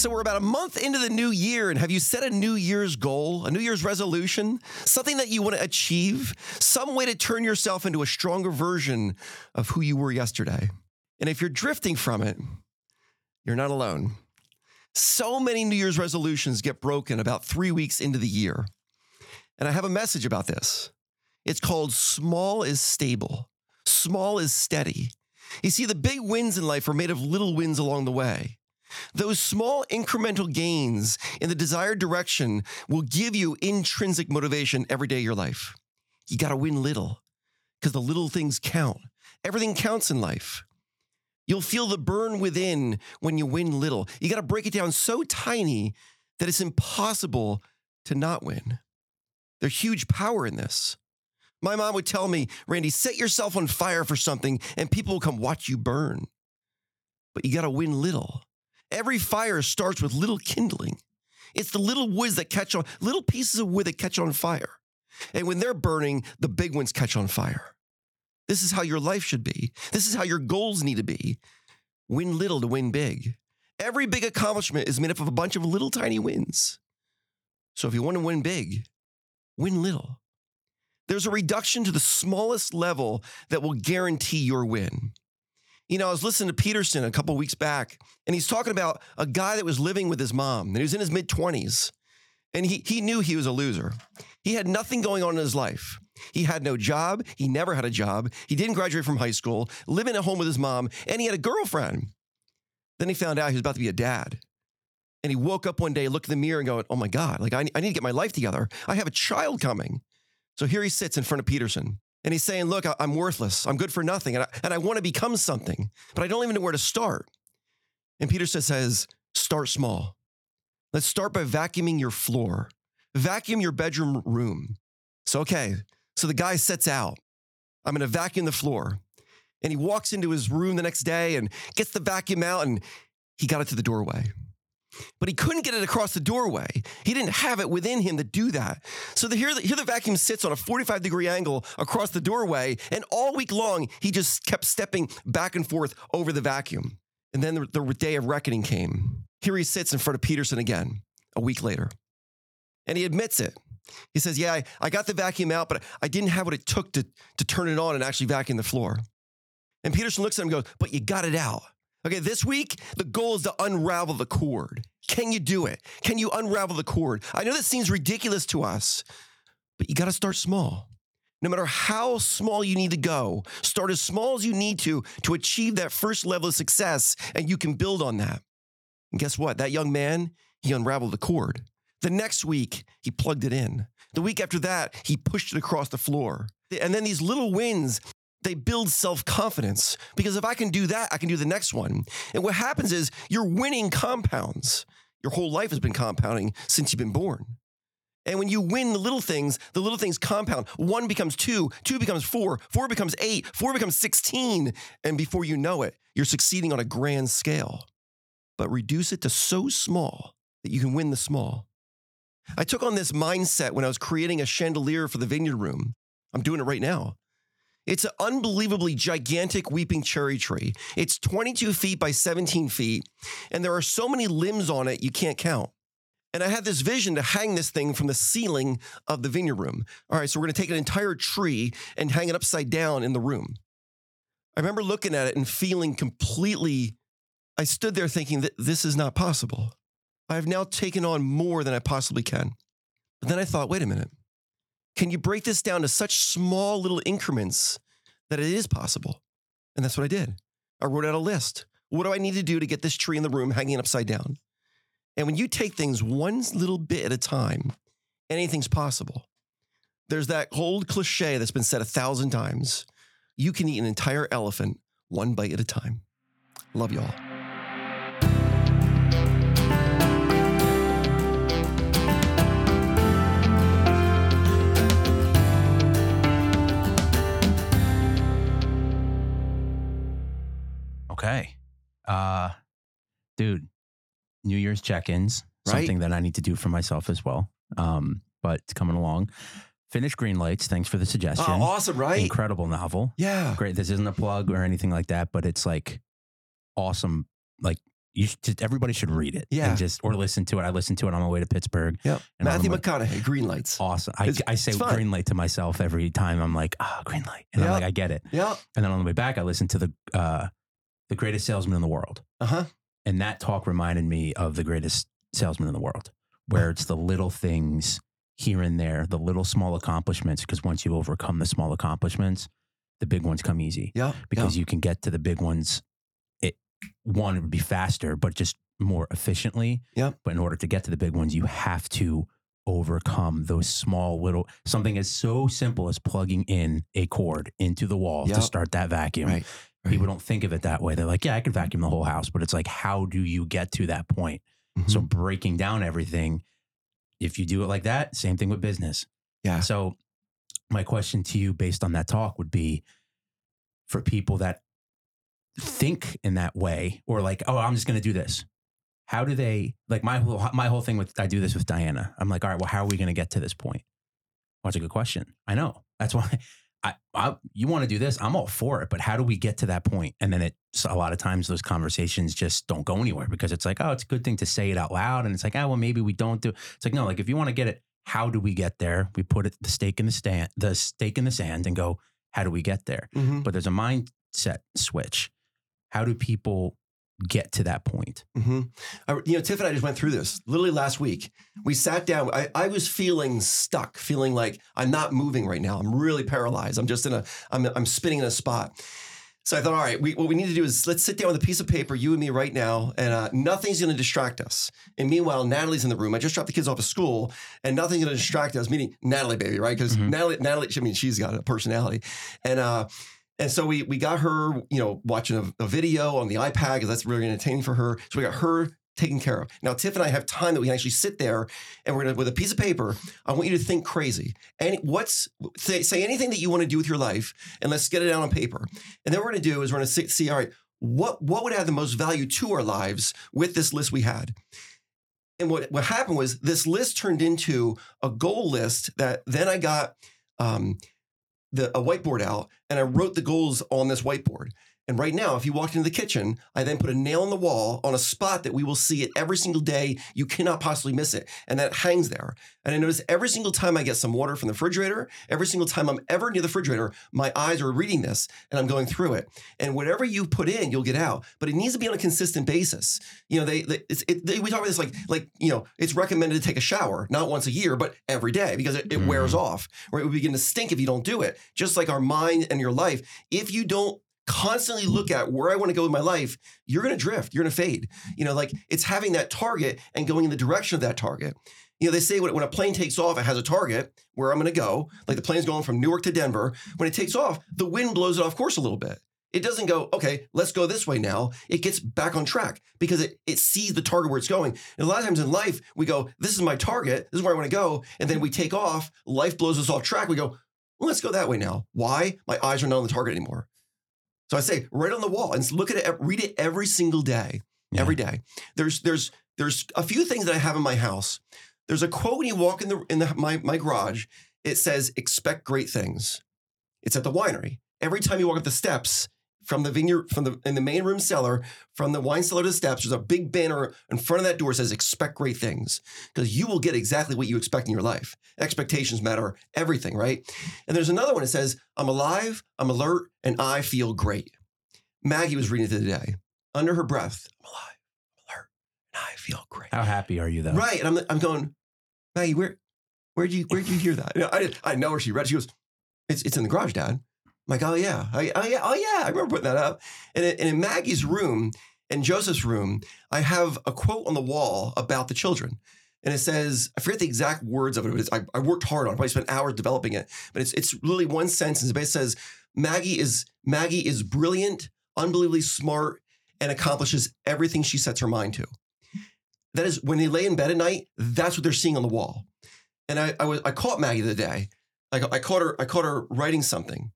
So we're about a month into the new year, and have you set a New Year's goal, a New Year's resolution, something that you want to achieve, some way to turn yourself into a stronger version of who you were yesterday? And if you're drifting from it, you're not alone. So many New Year's resolutions get broken about three weeks into the year. And I have a message about this. It's called Small is Stable, Small is Steady. You see, the big wins in life are made of little wins along the way. Those small incremental gains in the desired direction will give you intrinsic motivation every day of your life. You got to win little because the little things count. Everything counts in life. You'll feel the burn within when you win little. You got to break it down so tiny that it's impossible to not win. There's huge power in this. My mom would tell me, Randy, set yourself on fire for something and people will come watch you burn. But you got to win little. Every fire starts with little kindling. It's the little woods that catch on, little pieces of wood that catch on fire. And when they're burning, the big ones catch on fire. This is how your life should be. This is how your goals need to be. Win little to win big. Every big accomplishment is made up of a bunch of little tiny wins. So if you want to win big, win little. There's a reduction to the smallest level that will guarantee your win. You know, I was listening to Peterson a couple weeks back, and he's talking about a guy that was living with his mom, and he was in his mid 20s, and he, he knew he was a loser. He had nothing going on in his life. He had no job. He never had a job. He didn't graduate from high school, living at home with his mom, and he had a girlfriend. Then he found out he was about to be a dad. And he woke up one day, looked in the mirror, and go, Oh my God, like I, I need to get my life together. I have a child coming. So here he sits in front of Peterson. And he's saying, Look, I'm worthless. I'm good for nothing. And I, and I want to become something, but I don't even know where to start. And Peterson says, Start small. Let's start by vacuuming your floor, vacuum your bedroom room. So, okay. So the guy sets out. I'm going to vacuum the floor. And he walks into his room the next day and gets the vacuum out and he got it to the doorway but he couldn't get it across the doorway. He didn't have it within him to do that. So the, here, the, here the vacuum sits on a 45 degree angle across the doorway, and all week long, he just kept stepping back and forth over the vacuum. And then the, the day of reckoning came. Here he sits in front of Peterson again, a week later. And he admits it. He says, Yeah, I, I got the vacuum out, but I didn't have what it took to, to turn it on and actually vacuum the floor. And Peterson looks at him and goes, But you got it out. Okay, this week, the goal is to unravel the cord. Can you do it? Can you unravel the cord? I know that seems ridiculous to us, but you got to start small. No matter how small you need to go, start as small as you need to to achieve that first level of success, and you can build on that. And guess what? That young man, he unraveled the cord. The next week, he plugged it in. The week after that, he pushed it across the floor. And then these little wins they build self confidence because if I can do that, I can do the next one. And what happens is you're winning compounds. Your whole life has been compounding since you've been born. And when you win the little things, the little things compound. One becomes two, two becomes four, four becomes eight, four becomes 16. And before you know it, you're succeeding on a grand scale. But reduce it to so small that you can win the small. I took on this mindset when I was creating a chandelier for the vineyard room. I'm doing it right now. It's an unbelievably gigantic weeping cherry tree. It's 22 feet by 17 feet, and there are so many limbs on it you can't count. And I had this vision to hang this thing from the ceiling of the vineyard room. All right, so we're gonna take an entire tree and hang it upside down in the room. I remember looking at it and feeling completely, I stood there thinking that this is not possible. I have now taken on more than I possibly can. But then I thought, wait a minute. Can you break this down to such small little increments that it is possible? And that's what I did. I wrote out a list. What do I need to do to get this tree in the room hanging upside down? And when you take things one little bit at a time, anything's possible. There's that old cliche that's been said a thousand times you can eat an entire elephant one bite at a time. Love y'all. Dude. New Year's check-ins, Right. something that I need to do for myself as well. Um, but it's coming along. Finish Green Lights. Thanks for the suggestion. Oh, awesome, right? Incredible novel. Yeah. Great. This isn't a plug or anything like that, but it's like awesome. Like you should, just, everybody should read it. Yeah. And just or listen to it. I listened to it on my way to Pittsburgh. Yep. Matthew the- McConaughey, Green Lights. Awesome. I, I say green light to myself every time. I'm like, ah, green light. And I'm Yeah. like, I get it. Yeah. And then on the way back, I listened to the uh, the greatest salesman in the world. Uh huh. And that talk reminded me of the greatest salesman in the world, where it's the little things here and there, the little small accomplishments. Because once you overcome the small accomplishments, the big ones come easy Yeah. because you can get to the big ones. It one it would be faster, but just more efficiently. Yep. But in order to get to the big ones, you have to overcome those small little something as so simple as plugging in a cord into the wall Yep. to start that vacuum. Right. Right. People don't think of it that way. They're like, yeah, I can vacuum the whole house, but it's like, how do you get to that point? Mhm. So breaking down everything, if you do it like that, same thing with business. Yeah. So my question to you based on that talk would be for people that think in that way or like, oh, I'm just going to do this. How do they like my whole my whole thing with I do this with Diana. I'm like, all right, well, how are we going to get to this point? Well, that's a good question. I know. That's why I, I you want to do this. I'm all for it, but how do we get to that point? And then it's a lot of times those conversations just don't go anywhere because it's like, oh, it's a good thing to say it out loud, and it's like, oh, well, maybe we don't do. It's like, no, like if you want to get it, how do we get there? We put it the stake in the stand, the stake in the sand, and go, how do we get there? Mhm. But there's a mindset switch. How do people get to that point? hmm I, you know, Tiff and I just went through this literally last week. We sat down. I, I was feeling stuck, feeling like I'm not moving right now. I'm really paralyzed. I'm just in a, I'm, I'm spinning in a spot. So I thought, all right, we, what we need to do is let's sit down with a piece of paper, you and me right now, and uh, nothing's going to distract us. And meanwhile, Natalie's in the room. I just dropped the kids off of school, and nothing's going to distract us. Meaning Natalie, baby, right? Because Mhm. Natalie, Natalie, I mean, she's got a personality, and uh, and so we we got her, you know, watching a, a video on the iPad because that's really entertaining for her. So we got her taken care of. Now Tiff and I have time that we can actually sit there and we're gonna with a piece of paper. I want you to think crazy. And what's say, say anything that you want to do with your life, and let's get it out on paper. And then we're gonna do is we're gonna see, see all right, what what would add the most value to our lives with this list we had. And what, what happened was this list turned into a goal list that then I got um, the a whiteboard out and I wrote the goals on this whiteboard. And right now, if you walked into the kitchen, I then put a nail in the wall on a spot that we will see it every single day. You cannot possibly miss it. And that hangs there. And I notice every single time I get some water from the refrigerator, every single time I'm ever near the refrigerator, my eyes are reading this and I'm going through it. And whatever you put in, you'll get out. But it needs to be on a consistent basis. You know, they, they, it's, it, they we talk about this like like you know, it's recommended to take a shower not once a year, but every day because it, it wears mm-hmm. off, or it would begin to stink if you don't do it. Just like our mind and your life, if you don't constantly look at where I want to go in my life, you're going to drift. You're going to fade. You know, like it's having that target and going in the direction of that target. You know, they say when, a plane takes off, it has a target where I'm going to go. Like the plane's going from Newark to Denver. When it takes off, the wind blows it off course a little bit. It doesn't go, okay, let's go this way now. It gets back on track because it, it sees the target where it's going. And a lot of times in life, we go, this is my target. This is where I want to go. And then we take off. Life blows us off track. We go, well, let's go that way now. Why? My eyes are not on the target anymore. So I say, right on the wall and look at it, read it every single day, Yeah. every day. There's, there's, there's a few things that I have in my house. There's a quote when you walk in the, in the, my, my garage. It says, expect great things. It's at the winery. Every time you walk up the steps from the vineyard, from the in the main room cellar, from the wine cellar to the steps, there's a big banner in front of that door that says "Expect great things," because you will get exactly what you expect in your life. Expectations matter everything, right? And there's another one that says, "I'm alive, I'm alert, and I feel great." Maggie was reading it today. Under her breath, "I'm alive, I'm alert, and I feel great." How happy are you though? Right. And I'm, I'm going, Maggie, where, where'd you, where'd you hear that? You know, I, I know where she read. it. She goes, it's, it's in the garage, Dad. Like, oh yeah, oh, I, oh yeah, oh yeah. I remember putting that up. And, in- and in Maggie's room and Joseph's room, I have a quote on the wall about the children. And it says, I forget the exact words of it, but I, I worked hard on it. I spent hours developing it. But it's it's really one sentence. It basically says, Maggie is Maggie is brilliant, unbelievably smart, and accomplishes everything she sets her mind to. That is when they lay in bed at night, that's what they're seeing on the wall. And I, I was I caught Maggie the day. I, I caught her, I caught her writing something.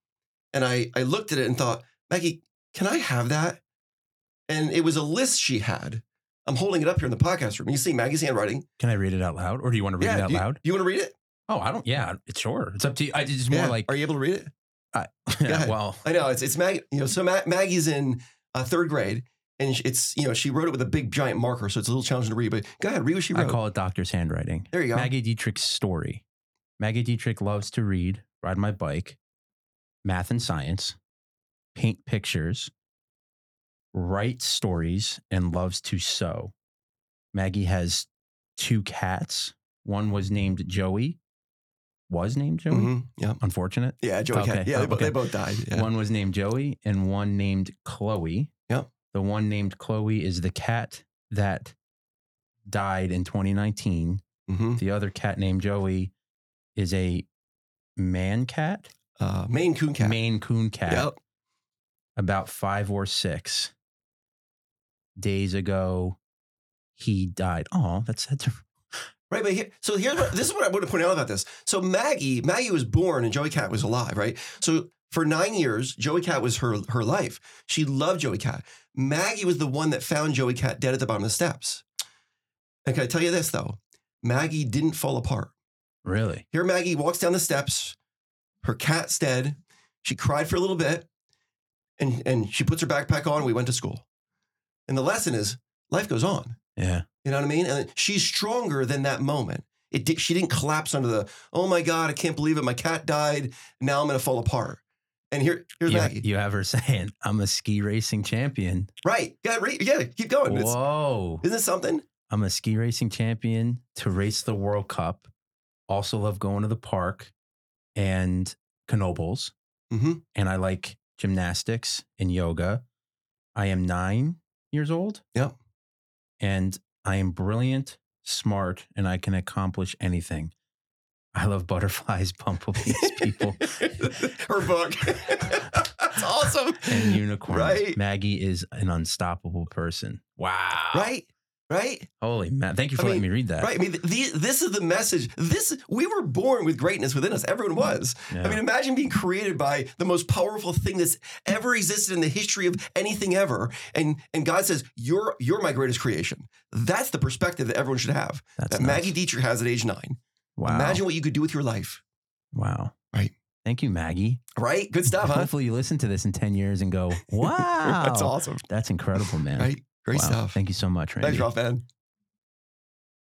And I I looked at it and thought, Maggie, can I have that? And it was a list she had I'm holding it up here in the podcast room. You see Maggie's handwriting. Can I read it out loud, or do you want to read it out do you, loud? Do you want to read it? Oh, I don't. Yeah, it's sure. It's up to you. I it's more Yeah. like. Are you able to read it? I, ahead. well, I know it's it's Maggie. You know, so Ma- Maggie's in uh, third grade, and it's you know she wrote it with a big giant marker, so it's a little challenging to read. But go ahead, read what she wrote. I call it doctor's handwriting. there you go. Maggie Detrick's story. Maggie Detrick loves to read, ride my bike, math and science, paint pictures, write stories, and loves to sew. Maggie has two cats. One was named Joey. Was named Joey. hmm Yeah, Unfortunate. yeah, Joey Cat. Okay. Yeah, they, Oh, bo- okay. they both died. Yeah. One was named Joey and one named Chloe. Yep. The one named Chloe is the cat that died in 2019. hmm The other cat named Joey is a man cat, Uh, Maine Coon Cat. Maine Coon cat, Yep. about five or six days ago. He died. Oh, that's that's Right, but here, so here's what this is what I want to point out about this. So Maggie, Maggie was born and Joey Cat was alive, right? So for nine years, Joey Cat was her her life. She loved Joey Cat. Maggie was the one that found Joey Cat dead at the bottom of the steps. And can I tell you this though? Maggie didn't fall apart. really Here, Maggie walks down the steps. Her cat's dead. She cried for a little bit, and and she puts her backpack on. And we went to school. And the lesson is life goes on. yeah. You know what I mean? And she's stronger than that moment. It did, she didn't collapse under the, oh my God, I can't believe it. My cat died. Now I'm going to fall apart. And here, here's You, Maggie. you have her saying, "I'm a ski racing champion." Right. Yeah, re- yeah, keep going. It's- Whoa! isn't it something? I'm a ski racing champion to race the World Cup. Also love going to the park and Knoebels. Mhm. And I like gymnastics and yoga. I am nine years old. Yep. And I am brilliant, smart, and I can accomplish anything. I love butterflies, bumblebees, people, Her book. That's awesome. and unicorns. Right. Maggie is an unstoppable person. Wow. Right. Right. Holy man. Thank you I for letting mean, me read that. Right. I mean, the, this is the message. This we were born with greatness within us. Everyone was. Yeah. I mean, imagine being created by the most powerful thing that's ever existed in the history of anything ever. And and God says, You're you're my greatest creation. That's the perspective that everyone should have. That's that nuts. Maggie Detrick has at age nine. Wow. Imagine what you could do with your life. Wow. Right. Thank you, Maggie. Right? Good stuff, huh? Hopefully you listen to this in 10 years and go, wow. That's awesome. That's incredible, man. Right? Great Wow. stuff. Thank you so much, Randy. Thanks, Ralph, man.